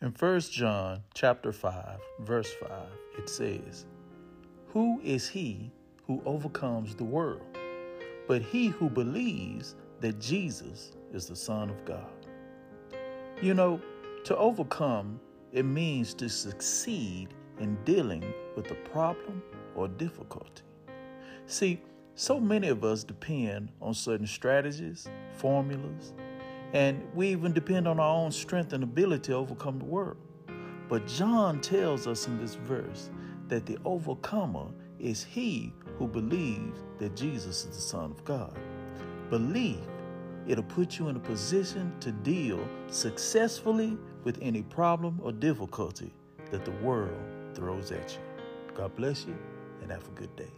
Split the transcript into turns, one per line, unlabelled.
In 1 John chapter 5, verse 5, it says, Who is he who overcomes the world? But he who believes that Jesus is the Son of God. You know, to overcome, it means to succeed in dealing with a problem or difficulty. See, so many of us depend on certain strategies, formulas, and we even depend on our own strength and ability to overcome the world. But John tells us in this verse that the overcomer is he who believes that Jesus is the Son of God. Belief, it'll put you in a position to deal successfully with any problem or difficulty that the world throws at you. God bless you and have a good day.